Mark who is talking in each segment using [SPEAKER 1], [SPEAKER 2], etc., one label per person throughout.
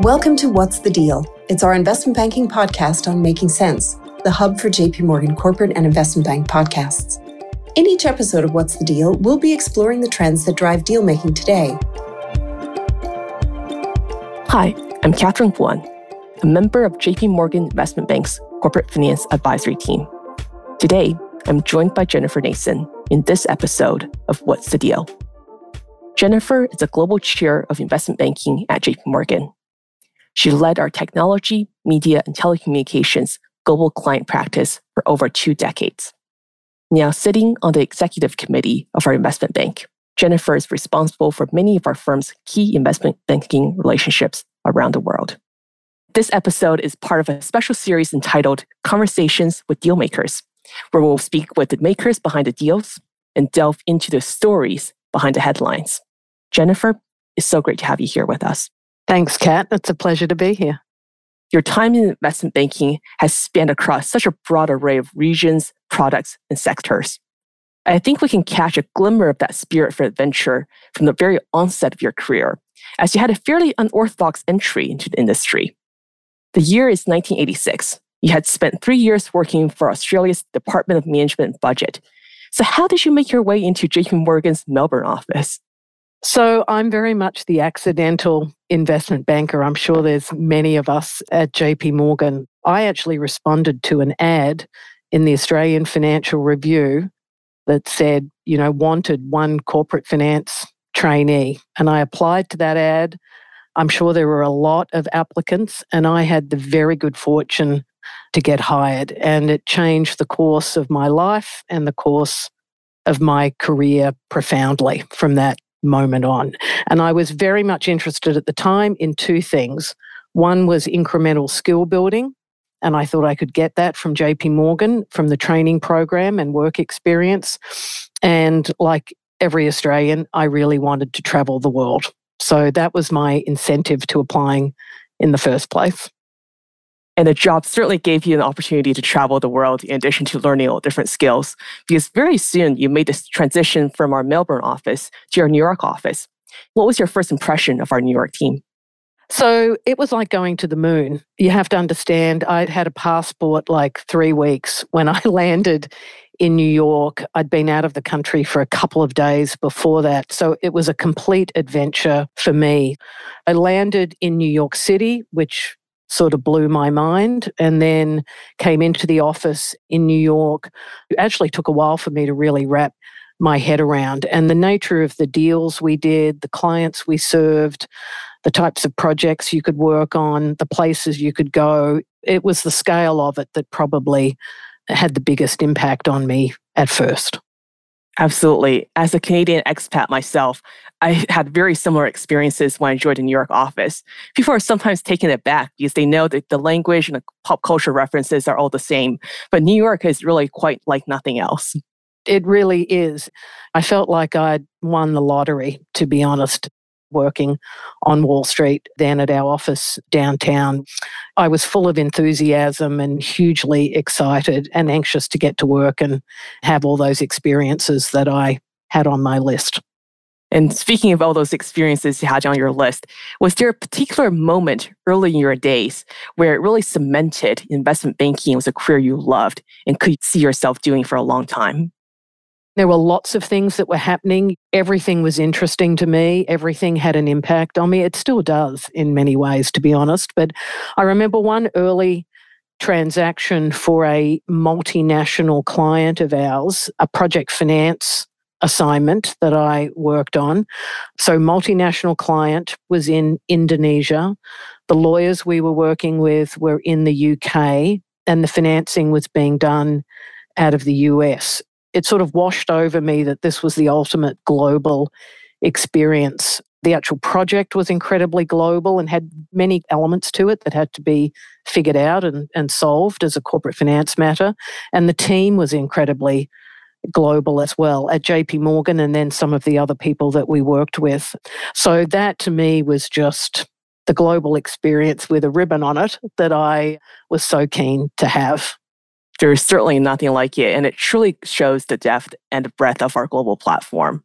[SPEAKER 1] Welcome to What's the Deal? It's our investment banking podcast on Making Sense, the hub for JP Morgan corporate and investment bank podcasts. In each episode of What's the Deal, we'll be exploring the trends that drive deal making today.
[SPEAKER 2] Hi, I'm Catherine Guan, a member of JP Morgan Investment Bank's corporate finance advisory team. Today, I'm joined by Jennifer Nason in this episode of What's the Deal? Jennifer is a global chair of investment banking at JP Morgan. She led our technology, media, and telecommunications global client practice for over two decades. Now sitting on the executive committee of our investment bank, Jennifer is responsible for many of our firm's key investment banking relationships around the world. This episode is part of a special series entitled Conversations with Dealmakers, where we'll speak with the makers behind the deals and delve into the stories behind the headlines. Jennifer, it's so great to have you here with us.
[SPEAKER 3] Thanks, Kat. It's a pleasure to be here.
[SPEAKER 2] Your time in investment banking has spanned across such a broad array of regions, products, and sectors. I think we can catch a glimmer of that spirit for adventure from the very onset of your career, as you had a fairly unorthodox entry into the industry. The year is 1986. You had spent three years working for Australia's Department of Management and Budget. So, how did you make your way into JP Morgan's Melbourne office?
[SPEAKER 3] So I'm very much the accidental investment banker. I'm sure there's many of us at JP Morgan. I actually responded to an ad in the Australian Financial Review that said, you know, wanted one corporate finance trainee. And I applied to that ad. I'm sure there were a lot of applicants, and I had the very good fortune to get hired. And it changed the course of my life and the course of my career profoundly from that moment on. And I was very much interested at the time in two things. One was incremental skill building. And I thought I could get that from JP Morgan, from the training program and work experience. And like every Australian, I really wanted to travel the world. So that was my incentive to applying in the first place.
[SPEAKER 2] And the job certainly gave you an opportunity to travel the world in addition to learning all different skills. Because very soon you made this transition from our Melbourne office to our New York office. What was your first impression of our New York team?
[SPEAKER 3] So it was like going to the moon. You have to understand, I'd had a passport like three weeks when I landed in New York. I'd been out of the country for a couple of days before that. So it was a complete adventure for me. I landed in New York City, which sort of blew my mind and then came into the office in New York. It actually took a while for me to really wrap my head around and the nature of the deals we did, the clients we served, the types of projects you could work on, the places you could go. It was the scale of it that probably had the biggest impact on me at first.
[SPEAKER 2] Absolutely. As a Canadian expat myself, I had very similar experiences when I joined the New York office. People are sometimes taken aback because they know that the language and the pop culture references are all the same. But New York is really quite like nothing else.
[SPEAKER 3] It really is. I felt like I'd won the lottery, to be honest working on Wall Street, then at our office downtown. I was full of enthusiasm and hugely excited and anxious to get to work and have all those experiences that I had on my list.
[SPEAKER 2] And speaking of all those experiences you had on your list, was there a particular moment early in your days where it really cemented investment banking was a career you loved and could see yourself doing for a long time?
[SPEAKER 3] There were lots of things that were happening. Everything was interesting to me. Everything had an impact on me. It still does in many ways, to be honest. But I remember one early transaction for a multinational client of ours, a project finance assignment that I worked on. So, multinational client was in Indonesia. The lawyers we were working with were in the UK, and the financing was being done out of the US it sort of washed over me that this was the ultimate global experience. The actual project was incredibly global and had many elements to it that had to be figured out and, and solved as a corporate finance matter. And the team was incredibly global as well at JP Morgan and then some of the other people that we worked with. So that to me was just the global experience with a ribbon on it that I was so keen to have.
[SPEAKER 2] There's certainly nothing like it, and it truly shows the depth and breadth of our global platform.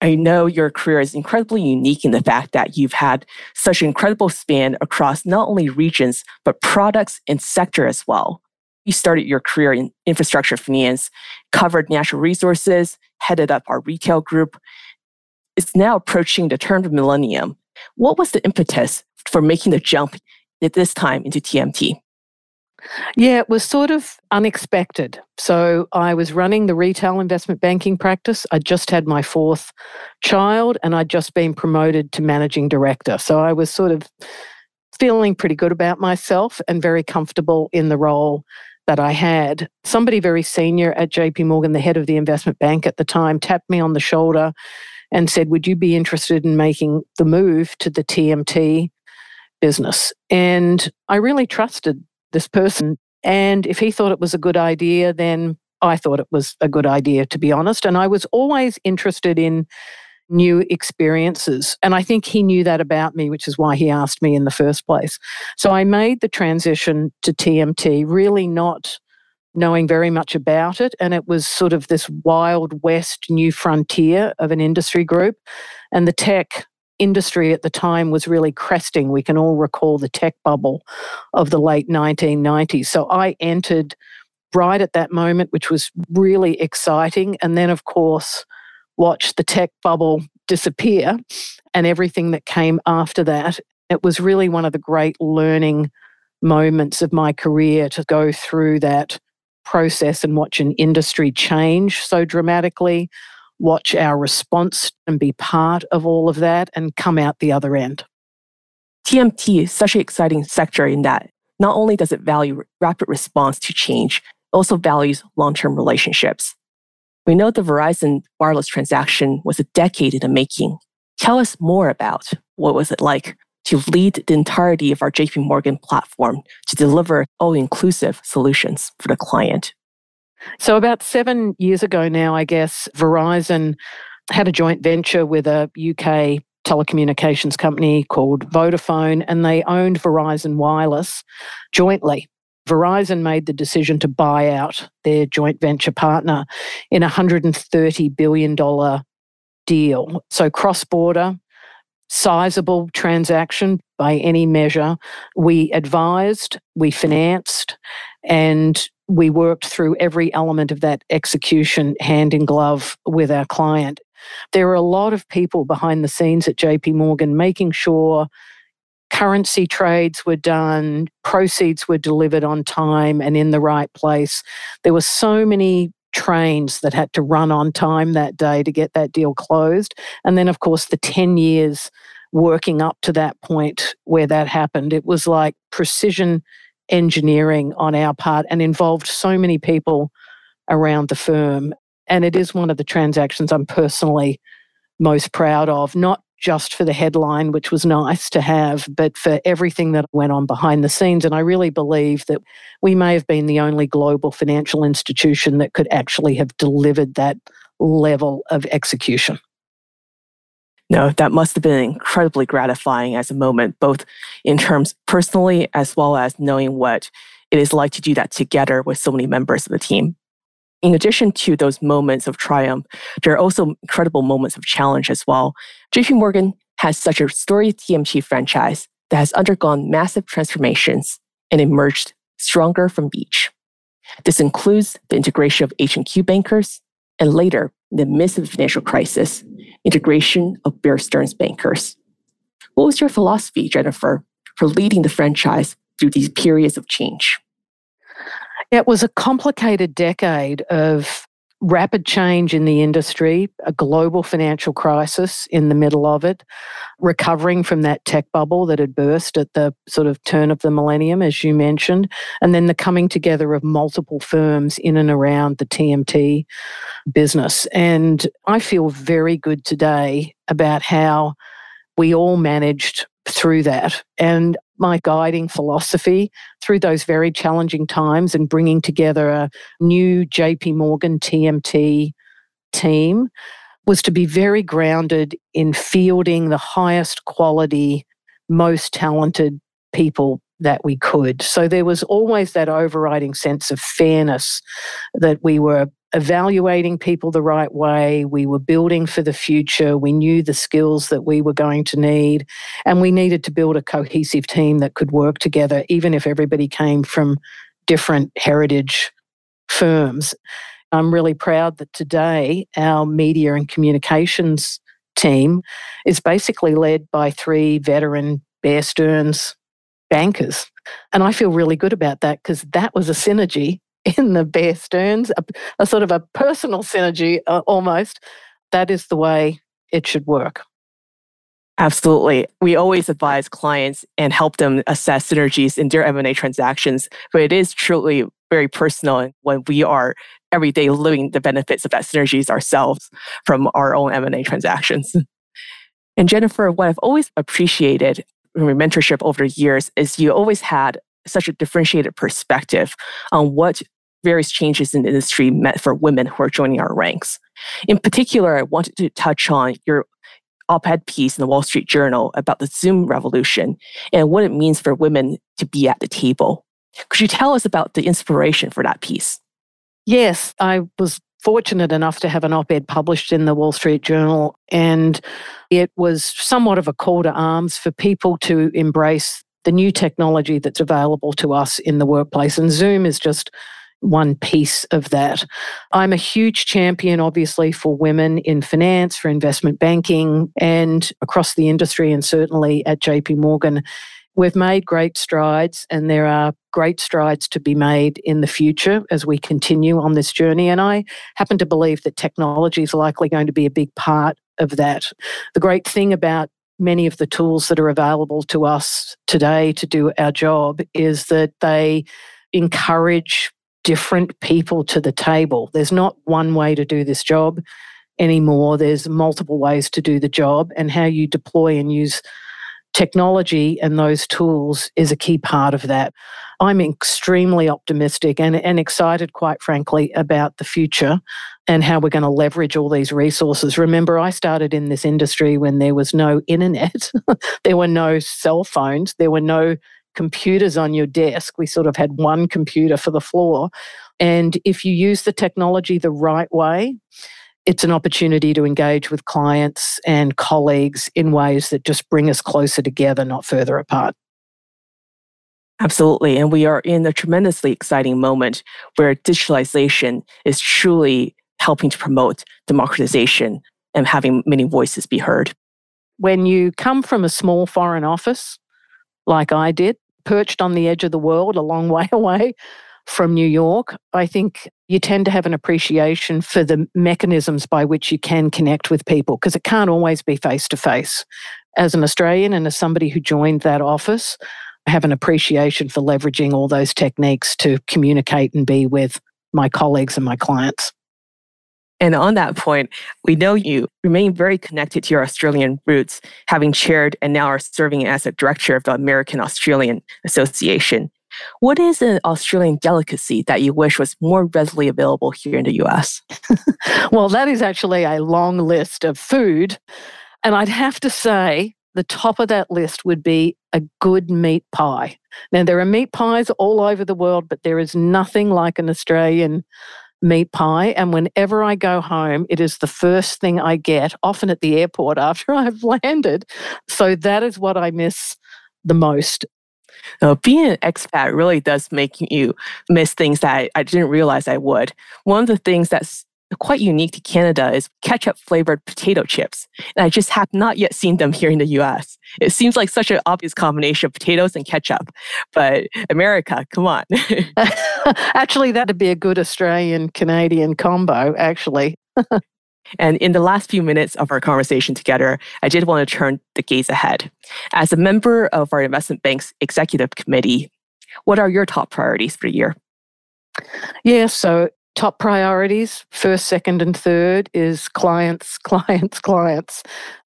[SPEAKER 2] I know your career is incredibly unique in the fact that you've had such an incredible span across not only regions, but products and sector as well. You started your career in infrastructure finance, covered natural resources, headed up our retail group. It's now approaching the turn of millennium. What was the impetus for making the jump at this time into TMT?
[SPEAKER 3] Yeah, it was sort of unexpected. So I was running the retail investment banking practice. I just had my fourth child and I'd just been promoted to managing director. So I was sort of feeling pretty good about myself and very comfortable in the role that I had. Somebody very senior at JP Morgan, the head of the investment bank at the time, tapped me on the shoulder and said, Would you be interested in making the move to the TMT business? And I really trusted this person. And if he thought it was a good idea, then I thought it was a good idea, to be honest. And I was always interested in new experiences. And I think he knew that about me, which is why he asked me in the first place. So I made the transition to TMT, really not knowing very much about it. And it was sort of this wild west new frontier of an industry group. And the tech industry at the time was really cresting. We can all recall the tech bubble of the late 1990s. So I entered right at that moment, which was really exciting. And then, of course, watched the tech bubble disappear and everything that came after that. It was really one of the great learning moments of my career to go through that process and watch an industry change so dramatically watch our response and be part of all of that and come out the other end.
[SPEAKER 2] TMT is such an exciting sector in that not only does it value rapid response to change, it also values long term relationships. We know the Verizon wireless transaction was a decade in the making. Tell us more about what was it like to lead the entirety of our JP Morgan platform to deliver all-inclusive solutions for the client.
[SPEAKER 3] So, about seven years ago now, I guess, Verizon had a joint venture with a UK telecommunications company called Vodafone, and they owned Verizon Wireless jointly. Verizon made the decision to buy out their joint venture partner in a $130 billion deal. So, cross border, sizable transaction by any measure. We advised, we financed, and we worked through every element of that execution hand in glove with our client. There are a lot of people behind the scenes at JP Morgan making sure currency trades were done, proceeds were delivered on time and in the right place. There were so many trains that had to run on time that day to get that deal closed. And then, of course, the 10 years working up to that point where that happened. It was like precision engineering on our part and involved so many people around the firm. And it is one of the transactions I'm personally most proud of, not just for the headline, which was nice to have, but for everything that went on behind the scenes. And I really believe that we may have been the only global financial institution that could actually have delivered that level of execution.
[SPEAKER 2] No, that must have been incredibly gratifying as a moment, both in terms personally as well as knowing what it is like to do that together with so many members of the team. In addition to those moments of triumph, there are also incredible moments of challenge as well. JP Morgan has such a storied TMT franchise that has undergone massive transformations and emerged stronger from each. This includes the integration of H&Q bankers and later, in the midst of the financial crisis, integration of Bear Stearns bankers. What was your philosophy, Jennifer, for leading the franchise through these periods of change?
[SPEAKER 3] It was a complicated decade of rapid change in the industry, a global financial crisis in the middle of it, recovering from that tech bubble that had burst at the sort of turn of the millennium, as you mentioned, and then the coming together of multiple firms in and around the TMT business. And I feel very good today about how we all managed through that. And my guiding philosophy through those very challenging times and bringing together a new JP Morgan TMT team was to be very grounded in fielding the highest quality, most talented people that we could. So there was always that overriding sense of fairness that we were evaluating people the right way. We were building for the future. We knew the skills that we were going to need. And we needed to build a cohesive team that could work together, even if everybody came from different heritage firms. I'm really proud that today our media and communications team is basically led by three veteran Bear Stearns bankers. And I feel really good about that because that was a synergy in the Bear Stearns, a, a sort of a personal synergy uh, almost. That is the way it should work.
[SPEAKER 2] Absolutely. We always advise clients and help them assess synergies in their M&A transactions, but it is truly very personal when we are every day living the benefits of that synergies ourselves from our own M&A transactions. And Jennifer, what I've always appreciated from your mentorship over the years is you always had such a differentiated perspective on what various changes in the industry meant for women who are joining our ranks. In particular, I wanted to touch on your op ed piece in the Wall Street Journal about the Zoom revolution and what it means for women to be at the table. Could you tell us about the inspiration for that piece?
[SPEAKER 3] Yes, I was fortunate enough to have an op ed published in the Wall Street Journal, and it was somewhat of a call to arms for people to embrace the new technology that's available to us in the workplace. And Zoom is just one piece of that. I'm a huge champion, obviously, for women in finance, for investment banking, and across the industry, and certainly at JP Morgan. We've made great strides, and there are great strides to be made in the future as we continue on this journey. And I happen to believe that technology is likely going to be a big part of that. The great thing about many of the tools that are available to us today to do our job is that they encourage different people to the table. There's not one way to do this job anymore. There's multiple ways to do the job, and how you deploy and use technology and those tools is a key part of that. I'm extremely optimistic and, and excited, quite frankly, about the future and how we're going to leverage all these resources. Remember, I started in this industry when there was no internet, there were no cell phones, there were no computers on your desk. We sort of had one computer for the floor. And if you use the technology the right way, it's an opportunity to engage with clients and colleagues in ways that just bring us closer together, not further apart.
[SPEAKER 2] Absolutely. And we are in a tremendously exciting moment where digitalization is truly helping to promote democratization and having many voices be heard.
[SPEAKER 3] When you come from a small foreign office, like I did, perched on the edge of the world, a long way away, from New York, I think you tend to have an appreciation for the mechanisms by which you can connect with people because it can't always be face to face. As an Australian and as somebody who joined that office, I have an appreciation for leveraging all those techniques to communicate and be with my colleagues and my clients.
[SPEAKER 2] And on that point, we know you remain very connected to your Australian roots, having chaired and now are serving as a director of the American Australian Association. What is an Australian delicacy that you wish was more readily available here in the US?
[SPEAKER 3] well, that is actually a long list of food. And I'd have to say, the top of that list would be a good meat pie. Now, there are meat pies all over the world, but there is nothing like an Australian meat pie. And whenever I go home, it is the first thing I get, often at the airport after I've landed. So that is what I miss the most.
[SPEAKER 2] Uh, being an expat really does make you miss things that I didn't realize I would. One of the things that's quite unique to Canada is ketchup flavored potato chips. And I just have not yet seen them here in the US. It seems like such an obvious combination of potatoes and ketchup, but America, come on.
[SPEAKER 3] actually, that'd be a good Australian Canadian combo, actually.
[SPEAKER 2] And in the last few minutes of our conversation together, I did want to turn the gaze ahead. As a member of our investment bank's executive committee, what are your top priorities for the year?
[SPEAKER 3] Yeah, so top priorities, first, second, and third, is clients, clients, clients.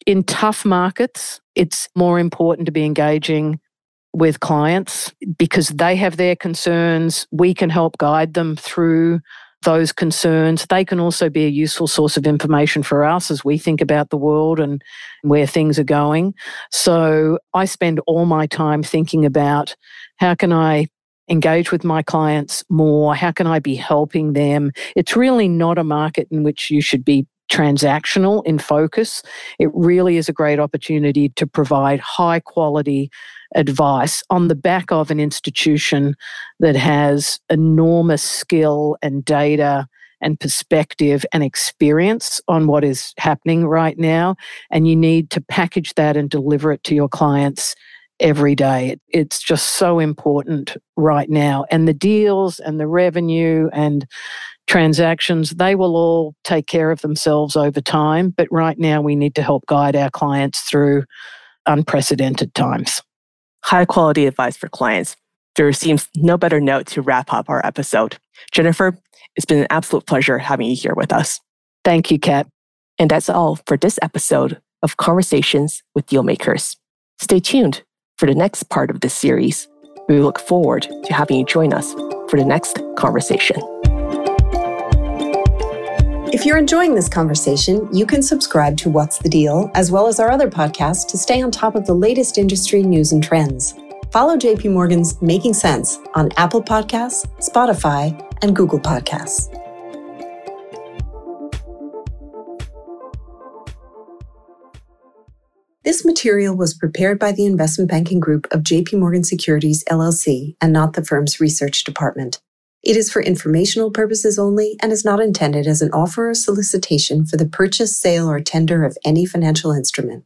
[SPEAKER 3] In tough markets, it's more important to be engaging with clients because they have their concerns. We can help guide them through those concerns. They can also be a useful source of information for us as we think about the world and where things are going. So I spend all my time thinking about how can I engage with my clients more? How can I be helping them? It's really not a market in which you should be transactional in focus. It really is a great opportunity to provide high quality advice on the back of an institution that has enormous skill and data and perspective and experience on what is happening right now. And you need to package that and deliver it to your clients every day. It's just so important right now. And the deals and the revenue and transactions, they will all take care of themselves over time. But right now, we need to help guide our clients through unprecedented times.
[SPEAKER 2] High quality advice for clients. There seems no better note to wrap up our episode. Jennifer, it's been an absolute pleasure having you here with us.
[SPEAKER 3] Thank you, Kat.
[SPEAKER 2] And that's all for this episode of Conversations with Dealmakers. Stay tuned for the next part of this series. We look forward to having you join us for the next conversation.
[SPEAKER 1] If you're enjoying this conversation, you can subscribe to What's the Deal, as well as our other podcasts, to stay on top of the latest industry news and trends. Follow JP Morgan's Making Sense on Apple Podcasts, Spotify, and Google Podcasts. This material was prepared by the investment banking group of JP Morgan Securities LLC and not the firm's research department. It is for informational purposes only and is not intended as an offer or solicitation for the purchase, sale, or tender of any financial instrument.